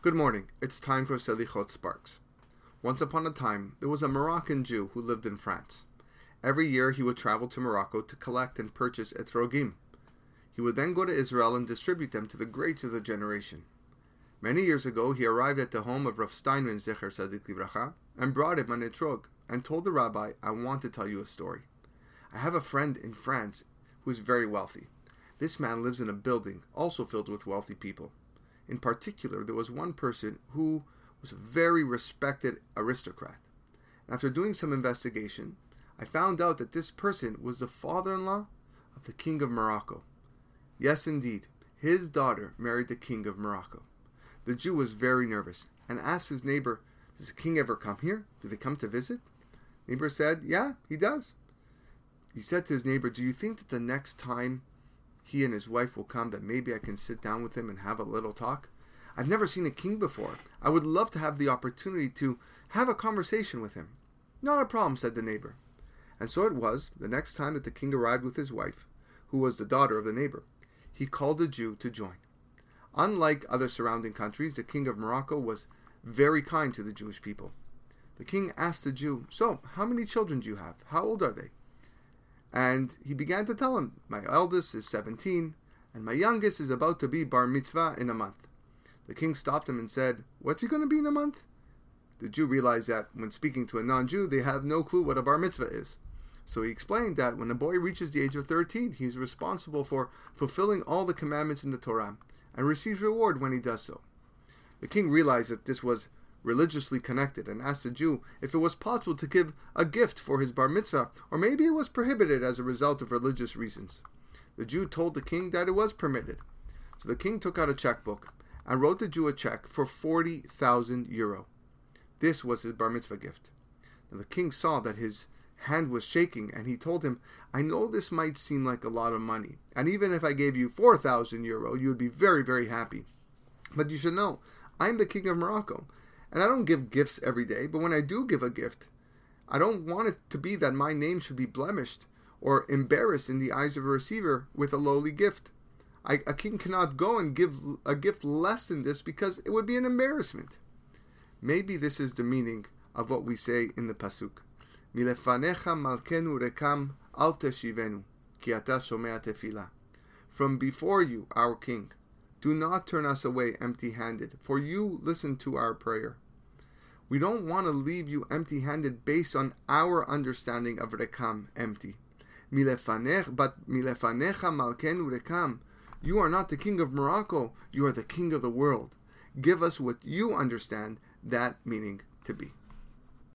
Good morning. It's time for Selichot Sparks. Once upon a time, there was a Moroccan Jew who lived in France. Every year he would travel to Morocco to collect and purchase etrogim. He would then go to Israel and distribute them to the greats of the generation. Many years ago, he arrived at the home of Rav Steinman Zecher Tzadik Livracha and brought him an etrog and told the rabbi, I want to tell you a story. I have a friend in France who is very wealthy. This man lives in a building also filled with wealthy people. In particular, there was one person who was a very respected aristocrat. And After doing some investigation, I found out that this person was the father in law of the King of Morocco. Yes, indeed, his daughter married the King of Morocco. The Jew was very nervous and asked his neighbor, Does the king ever come here? Do they come to visit? Neighbor said, Yeah, he does. He said to his neighbor, Do you think that the next time he and his wife will come that maybe I can sit down with him and have a little talk? I've never seen a king before. I would love to have the opportunity to have a conversation with him. Not a problem, said the neighbor. And so it was, the next time that the king arrived with his wife, who was the daughter of the neighbor, he called the Jew to join. Unlike other surrounding countries, the king of Morocco was very kind to the Jewish people. The king asked the Jew, So, how many children do you have? How old are they? And he began to tell him, My eldest is 17, and my youngest is about to be bar mitzvah in a month. The king stopped him and said, What's he going to be in a month? The Jew realized that when speaking to a non Jew, they have no clue what a bar mitzvah is. So he explained that when a boy reaches the age of 13, he is responsible for fulfilling all the commandments in the Torah and receives reward when he does so. The king realized that this was religiously connected and asked the Jew if it was possible to give a gift for his bar mitzvah, or maybe it was prohibited as a result of religious reasons. The Jew told the king that it was permitted. So the king took out a checkbook and wrote the Jew a check for 40,000 euro. This was his bar mitzvah gift. Now the king saw that his hand was shaking, and he told him, I know this might seem like a lot of money, and even if I gave you 4,000 euro, you would be very, very happy. But you should know, I'm the king of Morocco, and I don't give gifts every day, but when I do give a gift, I don't want it to be that my name should be blemished or embarrassed in the eyes of a receiver with a lowly gift. I, a king cannot go and give a gift less than this because it would be an embarrassment. Maybe this is the meaning of what we say in the pasuk. Milefanecha malkenu rekam al teshivenu, ki ata shomea. From before you, our king, do not turn us away empty handed, for you listen to our prayer. We don't want to leave you empty handed based on our understanding of rekam, empty. Milefaneh but milefanecha malkenu rekam. You are not the king of Morocco, you are the king of the world. Give us what you understand that meaning to be.